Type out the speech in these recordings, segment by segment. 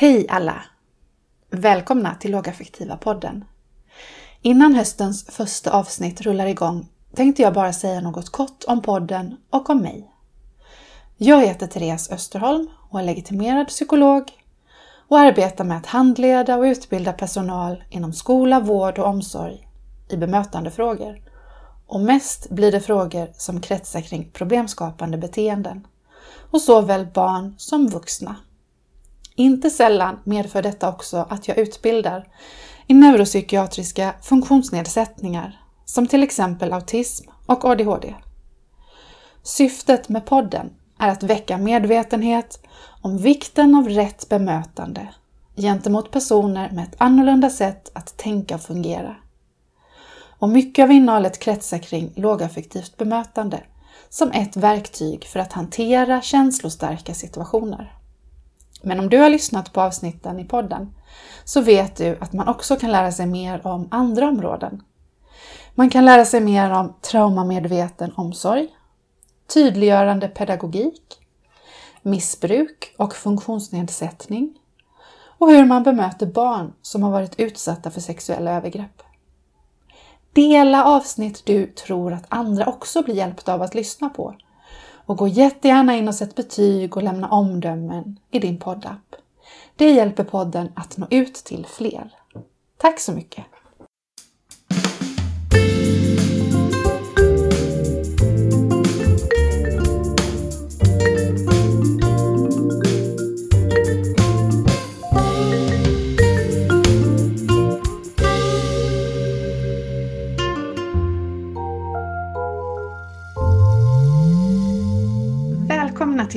Hej alla! Välkomna till Lågaffektiva podden. Innan höstens första avsnitt rullar igång tänkte jag bara säga något kort om podden och om mig. Jag heter Therese Österholm och är legitimerad psykolog och arbetar med att handleda och utbilda personal inom skola, vård och omsorg i bemötandefrågor. Och mest blir det frågor som kretsar kring problemskapande beteenden hos såväl barn som vuxna. Inte sällan medför detta också att jag utbildar i neuropsykiatriska funktionsnedsättningar som till exempel autism och ADHD. Syftet med podden är att väcka medvetenhet om vikten av rätt bemötande gentemot personer med ett annorlunda sätt att tänka och fungera. Och mycket av innehållet kretsar kring lågaffektivt bemötande som ett verktyg för att hantera känslostarka situationer. Men om du har lyssnat på avsnitten i podden så vet du att man också kan lära sig mer om andra områden. Man kan lära sig mer om traumamedveten omsorg, tydliggörande pedagogik, missbruk och funktionsnedsättning och hur man bemöter barn som har varit utsatta för sexuella övergrepp. Dela avsnitt du tror att andra också blir hjälpta av att lyssna på och gå jättegärna in och sätt betyg och lämna omdömen i din poddapp. Det hjälper podden att nå ut till fler. Tack så mycket!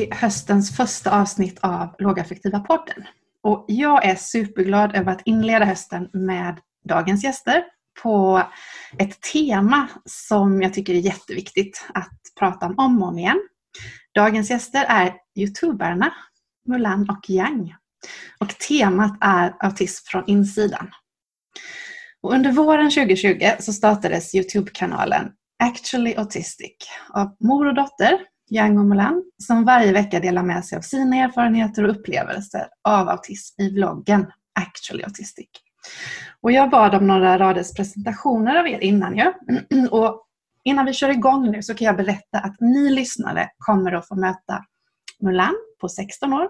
Till höstens första avsnitt av Lågaffektiva podden. Och jag är superglad över att inleda hösten med dagens gäster på ett tema som jag tycker är jätteviktigt att prata om om och om igen. Dagens gäster är youtuberna Mulan och Yang. Och temat är autism från insidan. Och under våren 2020 så startades Youtube-kanalen Actually Autistic av mor och dotter Yang och Mulan, som varje vecka delar med sig av sina erfarenheter och upplevelser av autism i vloggen Actually Autistic. Och jag bad om några raders presentationer av er innan ju. Och innan vi kör igång nu så kan jag berätta att ni lyssnare kommer att få möta Mulan på 16 år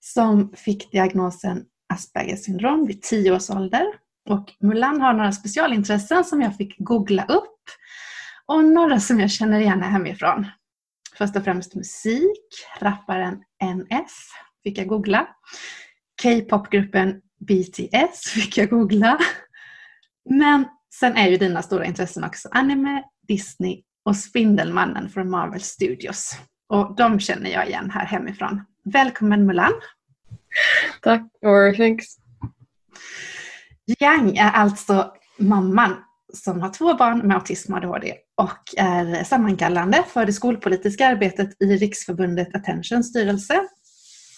som fick diagnosen Aspergers syndrom vid 10 års ålder. Och Mulan har några specialintressen som jag fick googla upp och några som jag känner igen hemifrån. Först och främst musik, rapparen NF fick jag googla. K-popgruppen BTS fick jag googla. Men sen är ju dina stora intressen också anime, Disney och Spindelmannen från Marvel Studios. Och de känner jag igen här hemifrån. Välkommen Mulan! Tack och thanks. Yang är alltså mamman som har två barn med autism och ADHD och är sammankallande för det skolpolitiska arbetet i Riksförbundet Attentions styrelse.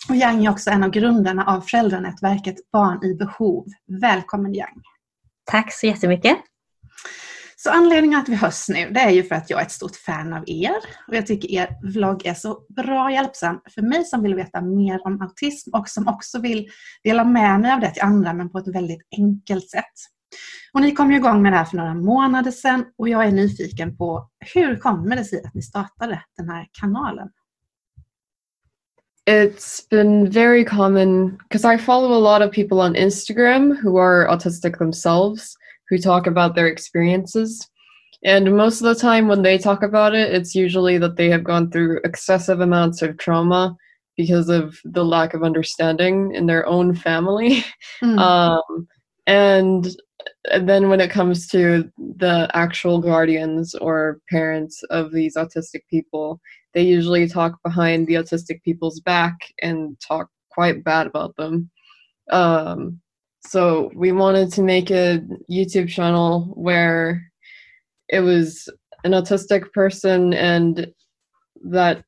Och Yang är också en av grundarna av föräldranätverket Barn i behov. Välkommen Yang! Tack så jättemycket! Så anledningen att vi hörs nu, det är ju för att jag är ett stort fan av er och jag tycker er vlogg är så bra hjälpsam för mig som vill veta mer om autism och som också vill dela med mig av det till andra men på ett väldigt enkelt sätt. Och ni kom ju igång med det här för några månader sedan och jag är nyfiken på hur kommer det sig att ni startade den här kanalen? It's been very common because I follow a lot of people on Instagram who are autistic themselves who talk about their experiences. And most of the time, when they talk about it, it's usually that they have gone through excessive amounts of trauma because of the lack of understanding in their own family. Mm. Um, and then when it comes to the actual guardians or parents of these autistic people, they usually talk behind the autistic people's back and talk quite bad about them. Um, so we wanted to make a YouTube channel where it was an autistic person and that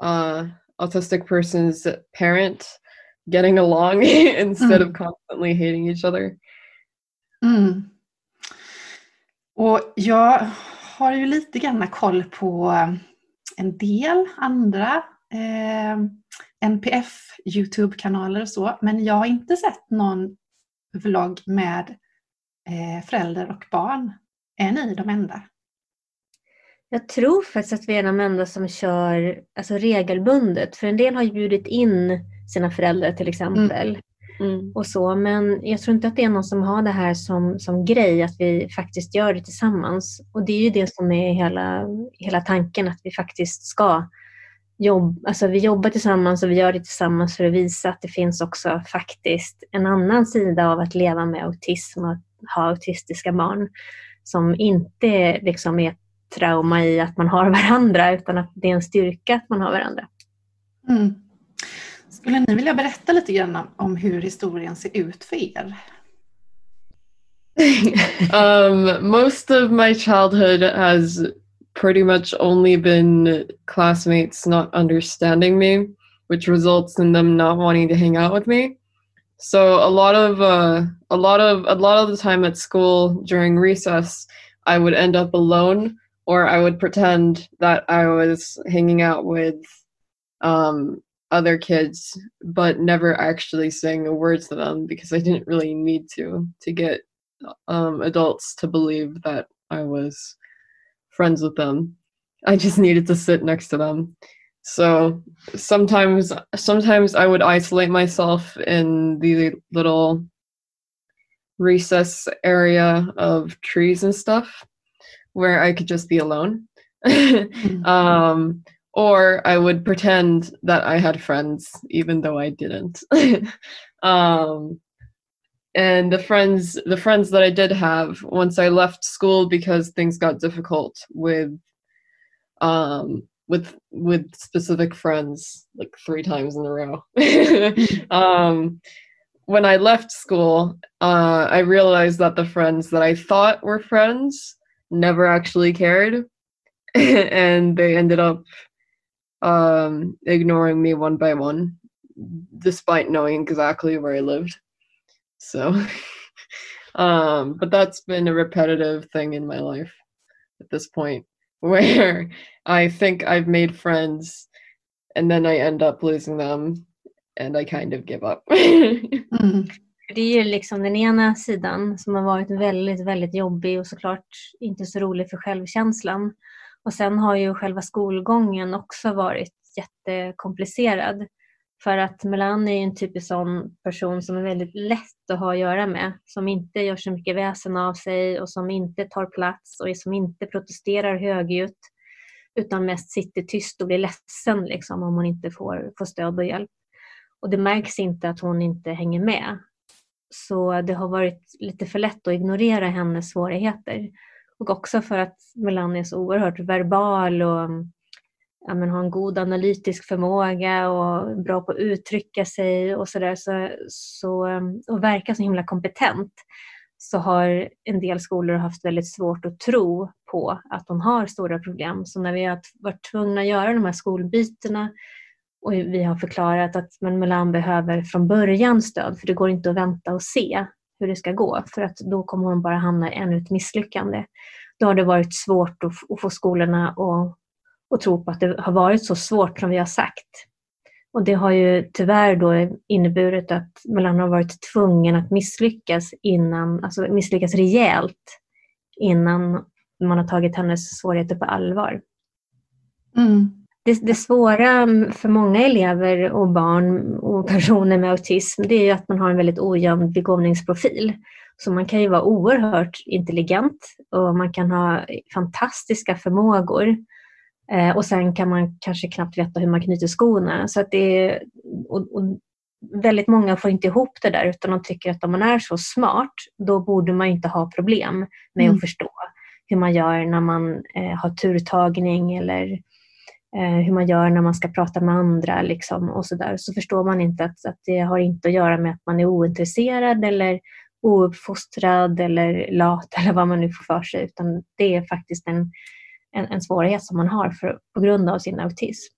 uh, autistic person's parent getting along instead mm. of constantly hating each other. Mm. Och jag har ju lite grann koll på en del andra eh, NPF Youtube-kanaler och så, men jag har inte sett någon vlogg med eh, förälder och barn. Är ni de enda? Jag tror faktiskt att vi är de enda som kör alltså, regelbundet. För en del har ju bjudit in sina föräldrar till exempel. Mm. Och så, men jag tror inte att det är någon som har det här som, som grej, att vi faktiskt gör det tillsammans. Och det är ju det som är hela, hela tanken, att vi faktiskt ska jobba, alltså vi jobbar tillsammans och vi gör det tillsammans för att visa att det finns också faktiskt en annan sida av att leva med autism och ha autistiska barn som inte liksom är trauma i att man har varandra utan att det är en styrka att man har varandra. Mm. Skulle ni vilja berätta lite grann om hur historien ser ut för er? um, most of my childhood has pretty much only been classmates not understanding me, which results in them not wanting to hang out with me. So a lot of uh, a lot of a lot of the time at school during recess, I would end up alone, or I would pretend that I was hanging out with um, other kids, but never actually saying a word to them because I didn't really need to to get um, adults to believe that I was friends with them. I just needed to sit next to them. So sometimes sometimes I would isolate myself in the little recess area of trees and stuff where I could just be alone. mm-hmm. um, or I would pretend that I had friends even though I didn't. um, and the friends the friends that I did have once I left school because things got difficult with um with with specific friends like three times in a row. um when I left school, uh, I realized that the friends that I thought were friends never actually cared, and they ended up um, ignoring me one by one, despite knowing exactly where I lived. So, um, but that's been a repetitive thing in my life at this point, where I think I've made friends and then I end up losing them and I kind of give up. mm. Det är ju liksom den ena sidan som har varit väldigt, väldigt jobbig och såklart inte så rolig för självkänslan. Och sen har ju själva skolgången också varit jättekomplicerad. För att Melan är en typisk sån person som är väldigt lätt att ha att göra med. Som inte gör så mycket väsen av sig och som inte tar plats och som inte protesterar högljutt. Utan mest sitter tyst och blir ledsen liksom, om hon inte får, får stöd och hjälp. Och det märks inte att hon inte hänger med. Så det har varit lite för lätt att ignorera hennes svårigheter. Och också för att Melan är så oerhört verbal och ja, men har en god analytisk förmåga och bra på att uttrycka sig och sådär så, så, och verkar så himla kompetent så har en del skolor haft väldigt svårt att tro på att de har stora problem. Så när vi har varit tvungna att göra de här skolbytena och vi har förklarat att men Melan behöver från början stöd för det går inte att vänta och se hur det ska gå för att då kommer hon bara hamna i ännu ett misslyckande. Då har det varit svårt att, att få skolorna att att tro på att det har varit så svårt som vi har sagt. Och det har ju tyvärr då inneburit att man har varit tvungen att misslyckas innan, alltså misslyckas rejält innan man har tagit hennes svårigheter på allvar. Mm. Det, det svåra för många elever och barn och personer med autism det är att man har en väldigt ojämn begåvningsprofil. Så man kan ju vara oerhört intelligent och man kan ha fantastiska förmågor Eh, och sen kan man kanske knappt veta hur man knyter skorna. Så att det är, och, och väldigt många får inte ihop det där utan de tycker att om man är så smart då borde man inte ha problem med mm. att förstå hur man gör när man eh, har turtagning eller Eh, hur man gör när man ska prata med andra liksom, och så där. Så förstår man inte att, att det har inte att göra med att man är ointresserad eller ouppfostrad eller lat eller vad man nu får för sig utan det är faktiskt en en, en svårighet som man har för, på grund av sin autism.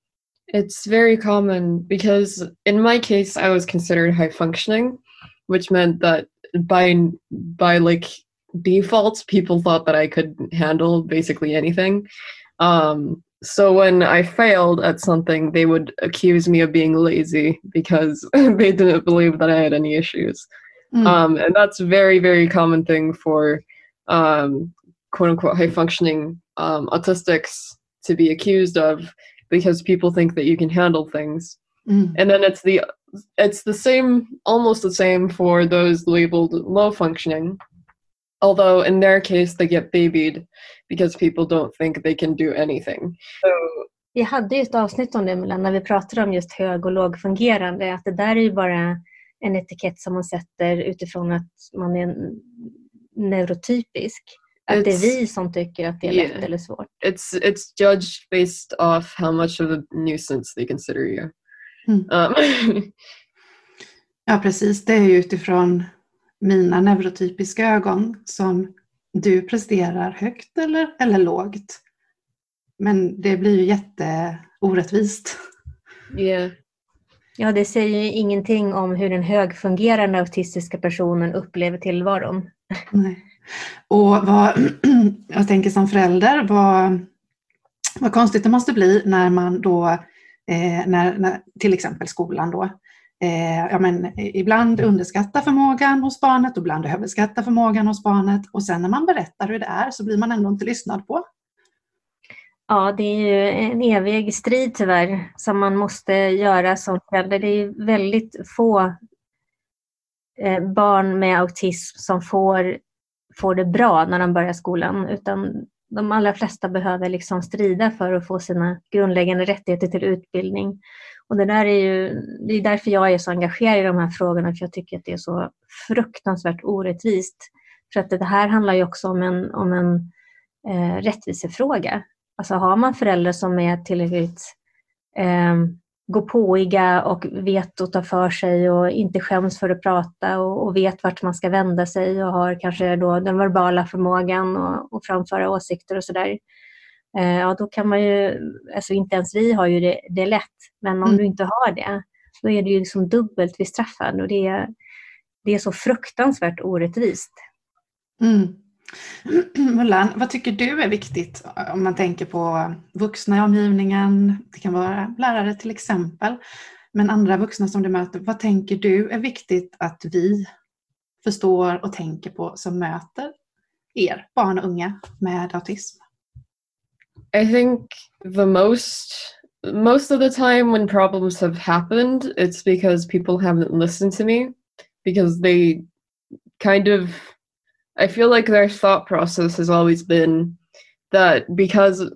It's very common because in my case I was considered high functioning, which meant that by by like default people thought that I could handle basically anything. Um, so when I failed at something, they would accuse me of being lazy because they didn't believe that I had any issues. Mm. Um, and that's a very, very common thing for um, quote unquote high functioning um, autistics to be accused of because people think that you can handle things. Mm. And then it's the it's the same almost the same for those labeled low functioning. Although in their case they get babied because people don't think they can do anything. So Vi hade ju ett avsnitt om det Milan, när vi pratade om just hög och lågfungerande. Att det där är ju bara en etikett som man sätter utifrån att man är neurotypisk. Att det är It's- vi som tycker att det är Yeah. lätt eller svårt. it's it's judged based off how much of a nuisance they consider you. Mm. Um, Ja, precis. Det är ju utifrån mina neurotypiska ögon som du presterar högt eller, eller lågt. Men det blir ju jätteorättvist. yeah. Ja, det säger ju ingenting om hur den högfungerande autistiska personen upplever tillvaron. Nej. Och vad, jag tänker som förälder, vad, vad konstigt det måste bli när man då, eh, när, när, till exempel skolan då, eh, ja, men, eh, ibland underskatta förmågan hos barnet och ibland överskatta förmågan hos barnet och sen när man berättar hur det är så blir man ändå inte lyssnad på. Ja, det är ju en evig strid tyvärr som man måste göra som förälder. Det är väldigt få eh, barn med autism som får, får det bra när de börjar skolan, utan de allra flesta behöver liksom strida för att få sina grundläggande rättigheter till utbildning. Och det, där är ju, det är därför jag är så engagerad i de här frågorna, för jag tycker att det är så fruktansvärt orättvist. För att det här handlar ju också om en, om en eh, rättvisefråga. Alltså har man föräldrar som är tillräckligt eh, gåpåiga och vet att ta för sig och inte skäms för att prata och, och vet vart man ska vända sig och har kanske då den verbala förmågan och, och framföra åsikter och sådär. Eh, ja, då kan man ju, alltså inte ens vi har ju det, det lätt, men om Mm. du inte har det, då är du ju liksom dubbelt bestraffad och det är, det är så fruktansvärt orättvist. Mm. Mullan, vad tycker du är viktigt om man tänker på vuxna i omgivningen? Det kan vara lärare till exempel, men andra vuxna som du möter. Vad tänker du är viktigt att vi förstår och tänker på som möter er, barn och unga med autism? I think the most most of the time when problems have happened, it's because people haven't listened to me because they kind of I feel like their thought process has always been that because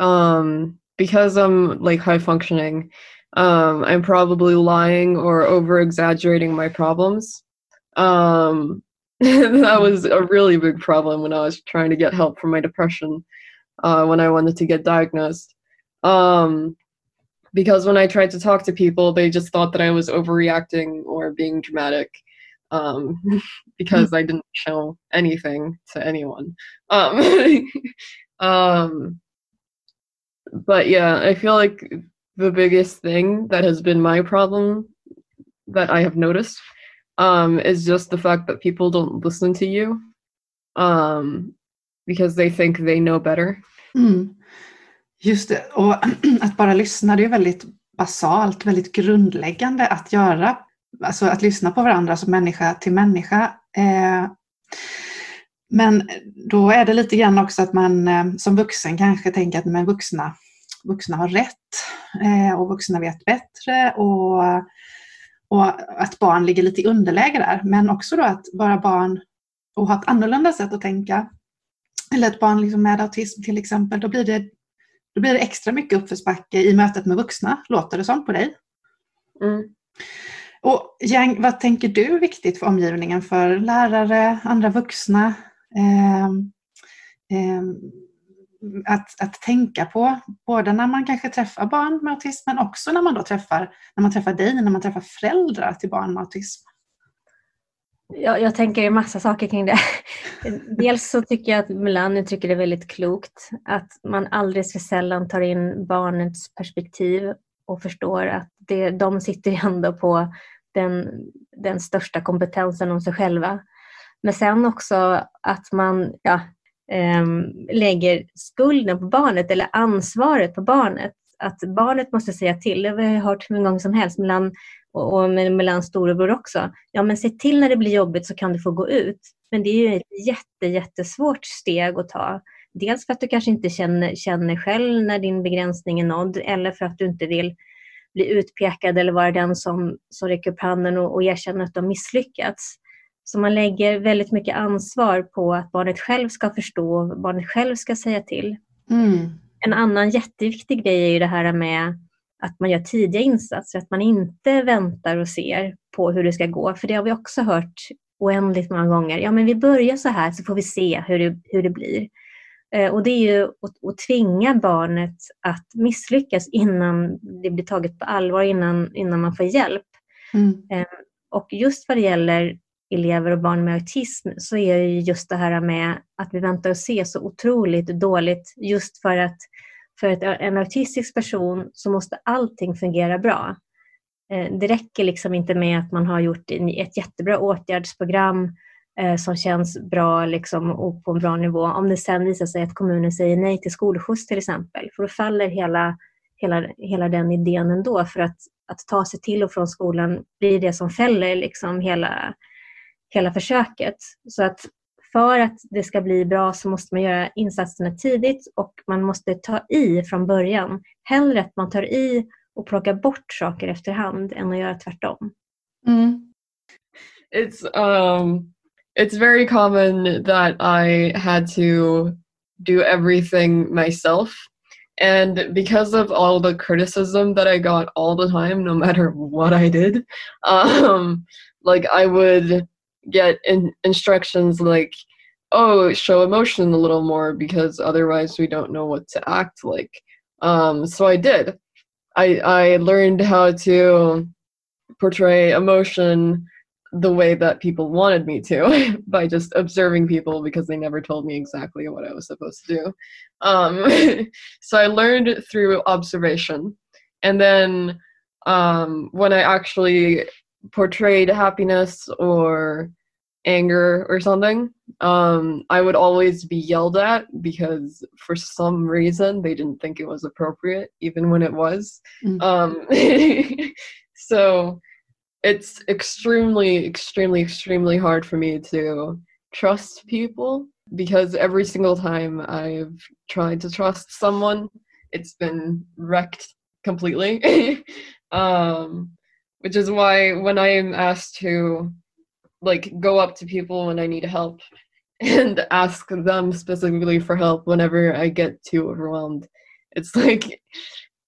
um because I'm like high functioning, um I'm probably lying or over exaggerating my problems. Um that was a really big problem when I was trying to get help for my depression uh, when I wanted to get diagnosed. Um, because when I tried to talk to people, they just thought that I was overreacting or being dramatic um, because I didn't show anything to anyone. Um, um, but yeah, I feel like the biggest thing that has been my problem that I have noticed um, is just the fact that people don't listen to you um, because they think they know better. Mm. Just det, och att bara lyssna det är väldigt basalt, väldigt grundläggande att göra. Alltså att lyssna på varandra som människa till människa. Eh, men då är det lite grann också att man eh, som vuxen kanske tänker att men vuxna, vuxna har rätt eh, och vuxna vet bättre och, och att barn ligger lite i underläge där. Men också då att vara barn och ha ett annorlunda sätt att tänka eller ett barn liksom med autism till exempel, då blir, det, då blir det extra mycket uppförsbacke i mötet med vuxna, låter det som på dig. Mm. Och Yang, vad tänker du är viktigt för omgivningen, för lärare, andra vuxna? ehm, ehm, att, att tänka på, både när man kanske träffar barn med autism, men också när man då träffar, när man träffar dig, när man träffar föräldrar till barn med autism. Jag, jag tänker en massa saker kring det. Dels så tycker jag att Milan uttrycker det väldigt klokt. Att man alldeles för sällan tar in barnets perspektiv och förstår att det, de sitter ändå på den, den största kompetensen om sig själva. Men sen också att man, ja, eh, lägger skulden på barnet eller ansvaret på barnet. Att barnet måste säga till. Det har vi hört hur många gånger som helst mellan, och, och mellan storebror också. Ja, men se till när det blir jobbigt så kan du få gå ut. Men det är ju ett jätte, jättesvårt steg att ta. Dels för att du kanske inte känner, känner själv när din begränsning är nådd eller för att du inte vill bli utpekad eller vara den som, som räcker upp handen och, och erkänner att har misslyckats. Så man lägger väldigt mycket ansvar på att barnet själv ska förstå, och barnet själv ska säga till. Mm. En annan jätteviktig grej är ju det här med att man gör tidiga insatser, att man inte väntar och ser på hur det ska gå. För det har vi också hört oändligt många gånger. Ja, men vi börjar så här så får vi se hur det, hur det blir. Eh, och det är ju att, att tvinga barnet att misslyckas innan det blir taget på allvar, innan, innan man får hjälp. Mm. Eh, och just vad det gäller elever och barn med autism så är det just det här med att vi väntar och ser så otroligt dåligt just för att för att en autistisk person så måste allting fungera bra. Eh, det räcker liksom inte med att man har gjort ett jättebra åtgärdsprogram eh, som känns bra liksom, och på en bra nivå. Om det sen visar sig att kommunen säger nej till skolskjuts till exempel, för då faller hela, hela, hela den idén ändå. För att, att ta sig till och från skolan blir det som fäller liksom hela, hela försöket. Så att för att det ska bli bra så måste man göra insatserna tidigt och man måste ta i från början. Hellre att man tar i och plockar bort saker efterhand än att göra tvärtom. Mm. It's um it's very common that I had to do everything myself. And because of all the criticism that I got all the time, no matter what I did, um, like I would get in- instructions like, oh, show emotion a little more because otherwise we don't know what to act like. Um, so I did. I, I learned how to portray emotion the way that people wanted me to by just observing people because they never told me exactly what I was supposed to do. Um, so I learned through observation. And then um, when I actually portrayed happiness or anger or something, um, I would always be yelled at because for some reason they didn't think it was appropriate, even when it was. Mm. Um, so it's extremely, extremely, extremely hard for me to trust people because every single time I've tried to trust someone, it's been wrecked completely. um, which is why when I am asked to like go up to people when I need help and ask them specifically for help whenever I get too overwhelmed, it's like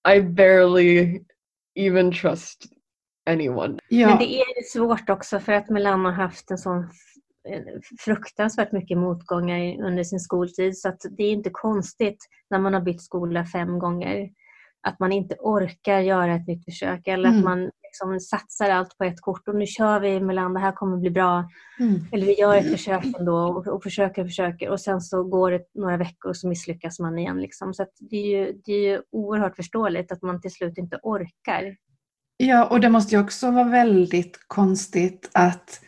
I barely even trust anyone. Men Ja. det är svårt också för att Milan har haft en sån fruktansvärt mycket motgångar under sin skoltid så att det är inte konstigt när man har bytt skola fem gånger att man inte orkar göra ett nytt försök eller Mm. att man liksom satsar allt på ett kort och nu kör vi Milan, det här kommer bli bra. Mm. Eller vi gör ett försök ändå och, och försöker och försöker och sen så går det några veckor och så misslyckas man igen. Liksom. Så det, är ju, det är ju oerhört förståeligt att man till slut inte orkar. Ja, och det måste ju också vara väldigt konstigt att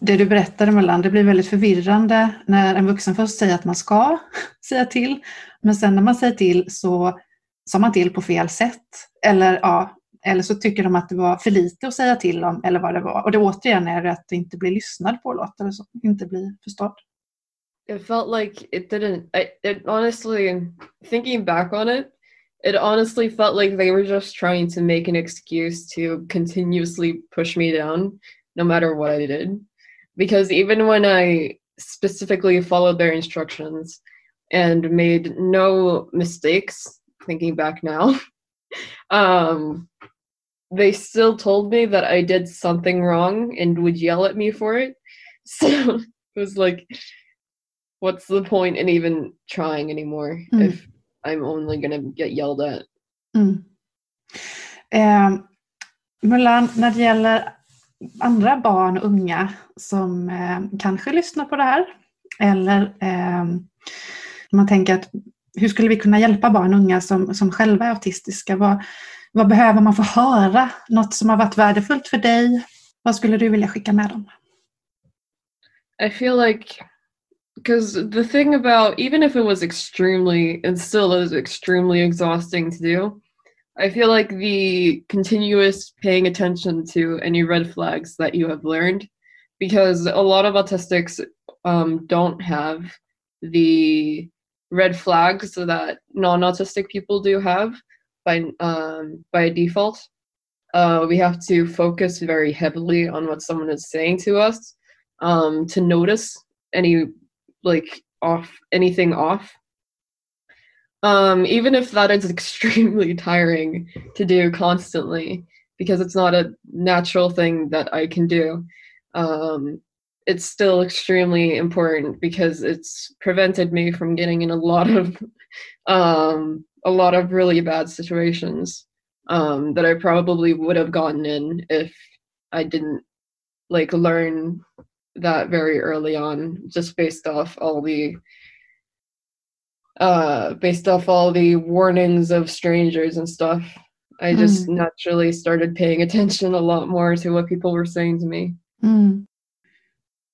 det du berättade mellan, det blir väldigt förvirrande när en vuxen först säger att man ska säga till, men sen när man säger till så sa man till på fel sätt. Eller, ja, eller så tycker de att det var för lite att säga till om, eller vad det var. Och det återigen är det att det inte blir lyssnad på, låter det som. Inte blir förstådd. It felt like it didn't. I, it honestly, thinking back on it, it honestly felt like they were just trying to make an excuse to continuously push me down, no matter what I did. Because even when I specifically followed their instructions and made no mistakes, thinking back now, um, they still told me that I did something wrong and would yell at me for it. So it was like, what's the point in even trying anymore Mm. if I'm only gonna get yelled at? Mm. Eh, Mulan, när det gäller andra barn och unga som eh, kanske lyssnar på det här eller eh, man tänker att hur skulle vi kunna hjälpa barn och unga som, som själva är autistiska? Vad, vad behöver man få höra? Något som har varit värdefullt för dig? Vad skulle du vilja skicka med dem? I feel like because the thing about even if it was extremely and still is extremely exhausting to do i feel like the continuous paying attention to any red flags that you have learned because a lot of autistics um, don't have the red flags that non-autistic people do have by um, by default. Uh, we have to focus very heavily on what someone is saying to us um, to notice any like off anything off. Um even if that is extremely tiring to do constantly because it's not a natural thing that i can do um it's still extremely important because it's prevented me from getting in a lot of um a lot of really bad situations um that i probably would have gotten in if i didn't like learn that very early on, just based off all the uh based off all the warnings of strangers and stuff. I just mm. naturally started paying attention a lot more to what people were saying to me. Mm.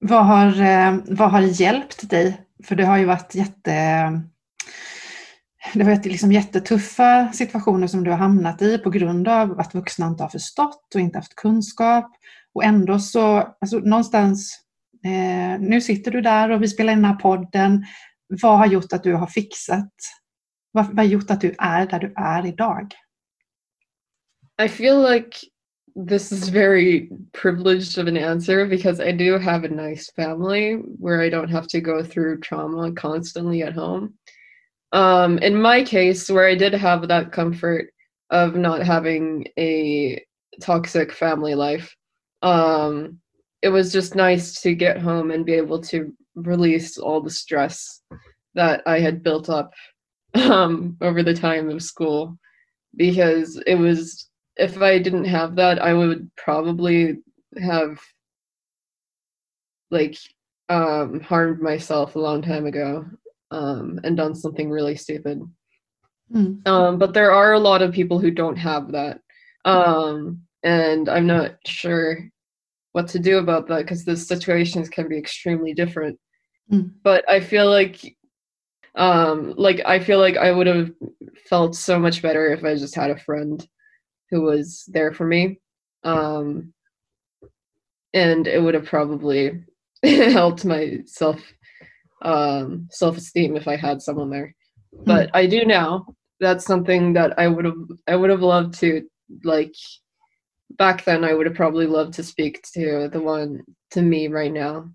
Vad, har, eh, vad har hjälpt dig? För det har ju varit jätte... Det har varit liksom jättetuffa situationer som du har hamnat i på grund av att vuxna inte har förstått och inte haft kunskap. Och ändå så, alltså någonstans Eh, nu sitter du där och vi spelar in den här podden. Vad har gjort att du har fixat? Vad, vad har gjort att du är där du är idag? I feel like this is very privileged of an answer because I do have a nice family where I don't have to go through trauma constantly at home. Um, in my case, where I did have that comfort of not having a toxic family life, um, it was just nice to get home and be able to release all the stress that I had built up um, over the time of school because it was if I didn't have that I would probably have like um, harmed myself a long time ago um, and done something really stupid. Mm. Um, but there are a lot of people who don't have that. Um, and I'm not sure what to do about that because the situations can be extremely different. Mm. But I feel like um like I feel like I would have felt so much better if I just had a friend who was there for me. Um and it would have probably helped my self um self-esteem if I had someone there. Mm. But I do now. That's something that I would have I would have loved to like back then I would have probably loved to speak to the one to me right now,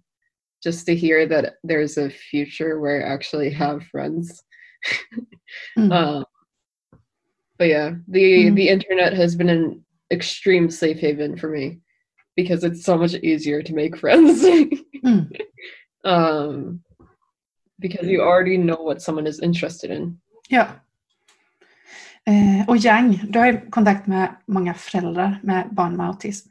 just to hear that there's a future where I actually have friends. mm. um, but yeah, the mm. the internet has been an extreme safe haven for me because it's so much easier to make friends. mm. um, because you already know what someone is interested in. Yeah. Eh, och Yang, du har kontakt med många föräldrar med barn med autism.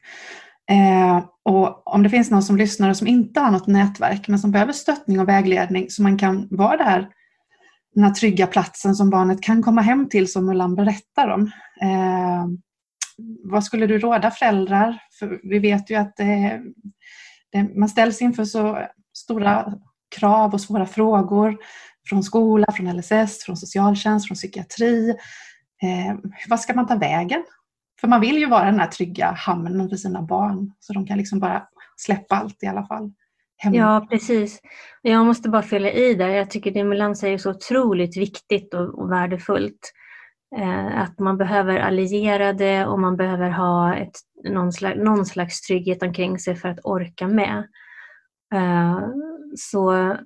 Eh, och om det finns någon som lyssnar och som inte har något nätverk men som behöver stöttning och vägledning så man kan vara där, den här trygga platsen som barnet kan komma hem till som Mullan berättar om. Eh, vad skulle du råda föräldrar? För vi vet ju att det, det, man ställs inför så stora krav och svåra frågor från skola, från LSS, från socialtjänst, från psykiatri eh, vad ska man ta vägen? För man vill ju vara den här trygga hamnen för sina barn så de kan liksom bara släppa allt i alla fall. Hemma. Ja, precis. Jag måste bara fylla i där. Jag tycker det säger är så otroligt viktigt och, och värdefullt. Eh, att man behöver allierade och man behöver ha ett, någon, slags, någon slags trygghet omkring sig för att orka med. Eh, så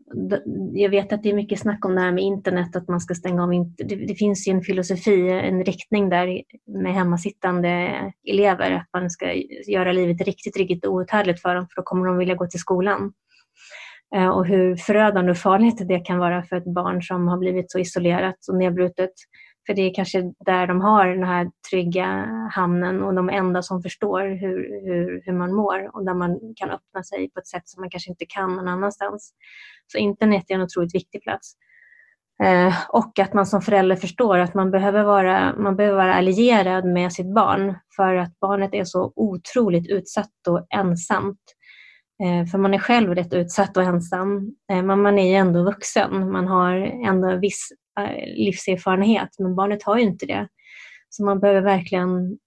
jag vet att det är mycket snack om det här med internet, att man ska stänga av internet. Det, det, finns ju en filosofi, en riktning där med hemmasittande elever, att man ska göra livet riktigt, riktigt outhärdligt för dem, för då kommer de vilja gå till skolan. Eh, och hur förödande och farligt det kan vara för ett barn som har blivit så isolerat och nedbrutet för det är kanske där de har den här trygga hamnen och de enda som förstår hur, hur, hur man mår och där man kan öppna sig på ett sätt som man kanske inte kan någon annanstans. Så internet är en otroligt viktig plats. Eh, och att man som förälder förstår att man behöver, vara, man behöver vara allierad med sitt barn för att barnet är så otroligt utsatt och ensamt. Eh, för man är själv rätt utsatt och ensam. Eh, men man är ju ändå vuxen. Man har ändå viss eh, livserfarenhet, men barnet har ju inte det. Så man behöver verkligen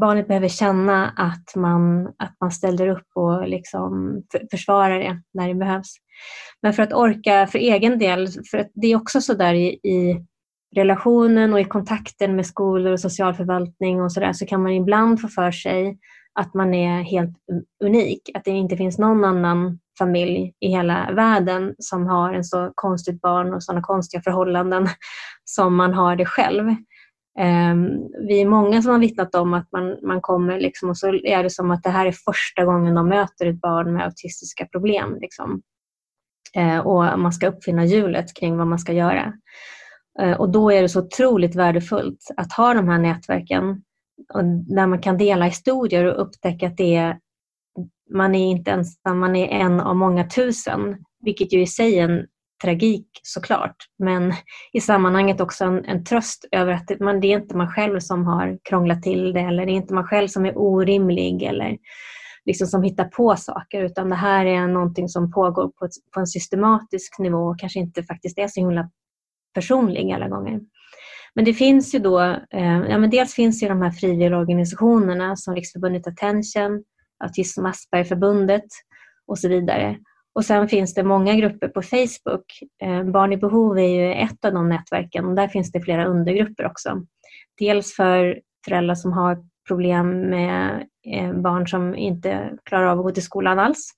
barnet behöver känna att man, att man ställer upp och liksom försvarar det när det behövs. Men för att orka för egen del, för att det är också så där i, i relationen och i kontakten med skolor och socialförvaltning och så där, så kan man ibland få för sig att man är helt unik, att det inte finns någon annan familj i hela världen som har en så konstigt barn och sådana konstiga förhållanden som man har det själv. Ehm, vi är många som har vittnat om att man, man kommer liksom, och så är det som att det här är första gången de möter ett barn med autistiska problem. Liksom. Ehm, och man ska uppfinna hjulet kring vad man ska göra. Ehm, och då är det så otroligt värdefullt att ha de här nätverken där man kan dela historier och upptäcka att det är, man är inte ensam, man är en av många tusen, vilket ju i sig är en tragik såklart, men i sammanhanget också en, en tröst över att man, det är inte man själv som har krånglat till det eller det är inte man själv som är orimlig eller liksom som hittar på saker utan det här är någonting som pågår på, ett, på en systematisk nivå och kanske inte faktiskt är så himla personlig alla gånger. Men det finns ju då, eh, ja men dels finns ju de här frivilligorganisationerna som Riksförbundet Attention, Autism och Aspergerförbundet och så vidare. Och sen finns det många grupper på Facebook. Eh, Barn i behov är ju ett av de nätverken och där finns det flera undergrupper också. Dels för föräldrar som har problem med eh, barn som inte klarar av att gå till skolan alls.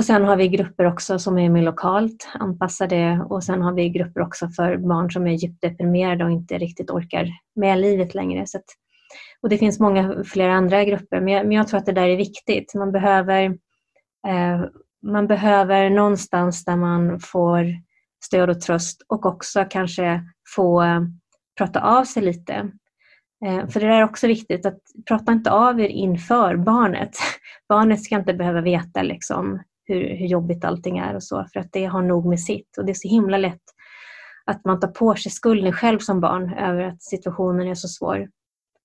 Och sen har vi grupper också som är mer lokalt anpassade och sen har vi grupper också för barn som är djupt deprimerade och inte riktigt orkar med livet längre. Så att, och det finns många fler andra grupper men jag, men jag, tror att det där är viktigt. Man behöver eh, man behöver någonstans där man får stöd och tröst och också kanske få prata av sig lite. Eh, för det är också viktigt att prata inte av er inför barnet. Barnet ska inte behöva veta liksom hur, hur jobbigt allting är och så för att det har nog med sitt och det är så himla lätt att man tar på sig skulden själv som barn över att situationen är så svår.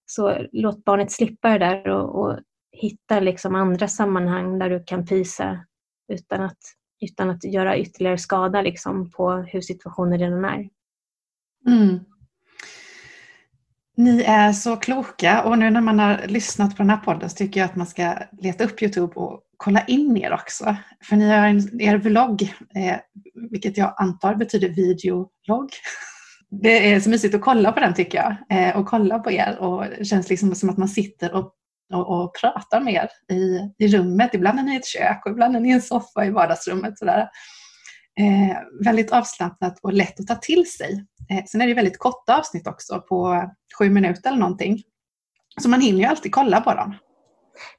Så låt barnet slippa det där och, och hitta liksom andra sammanhang där du kan pysa utan att, utan att göra ytterligare skada liksom på hur situationen redan är. Mm. Ni är så kloka och nu när man har lyssnat på den här podden så tycker jag att man ska leta upp Youtube och kolla in er också. För ni har en, er vlogg, eh, vilket jag antar betyder videologg. Det är så mysigt att kolla på den tycker jag. Eh, och kolla på er och det känns liksom som att man sitter och och, och pratar med er i, i rummet. Ibland är ni i ett kök och ibland är ni i en soffa i vardagsrummet. Sådär. Eh, väldigt avslappnat och lätt att ta till sig. Eh, sen är det väldigt korta avsnitt också på sju minuter eller någonting. Så man hinner ju alltid kolla på dem.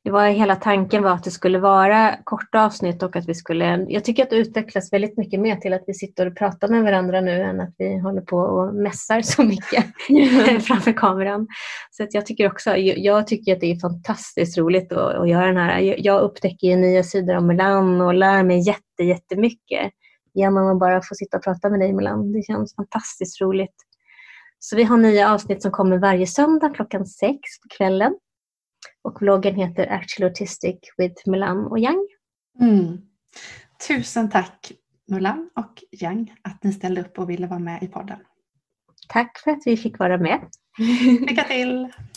Det var hela tanken var att det skulle vara korta avsnitt och att vi skulle, jag tycker att det utvecklas väldigt mycket mer till att vi sitter och pratar med varandra nu än att vi håller på och mässar så mycket framför kameran. Så att jag tycker också, jag tycker att det är fantastiskt roligt att, att göra den här. Jag upptäcker nya sidor om Milan och lär mig jätte, jättemycket genom att bara få sitta och prata med dig Milan. Det känns fantastiskt roligt. Så vi har nya avsnitt som kommer varje söndag klockan sex på kvällen. Och vloggen heter Actually Autistic with Milan och Yang. Mm. Tusen tack Mulan och Yang att ni ställde upp och ville vara med i podden. Tack för att vi fick vara med. Lycka till!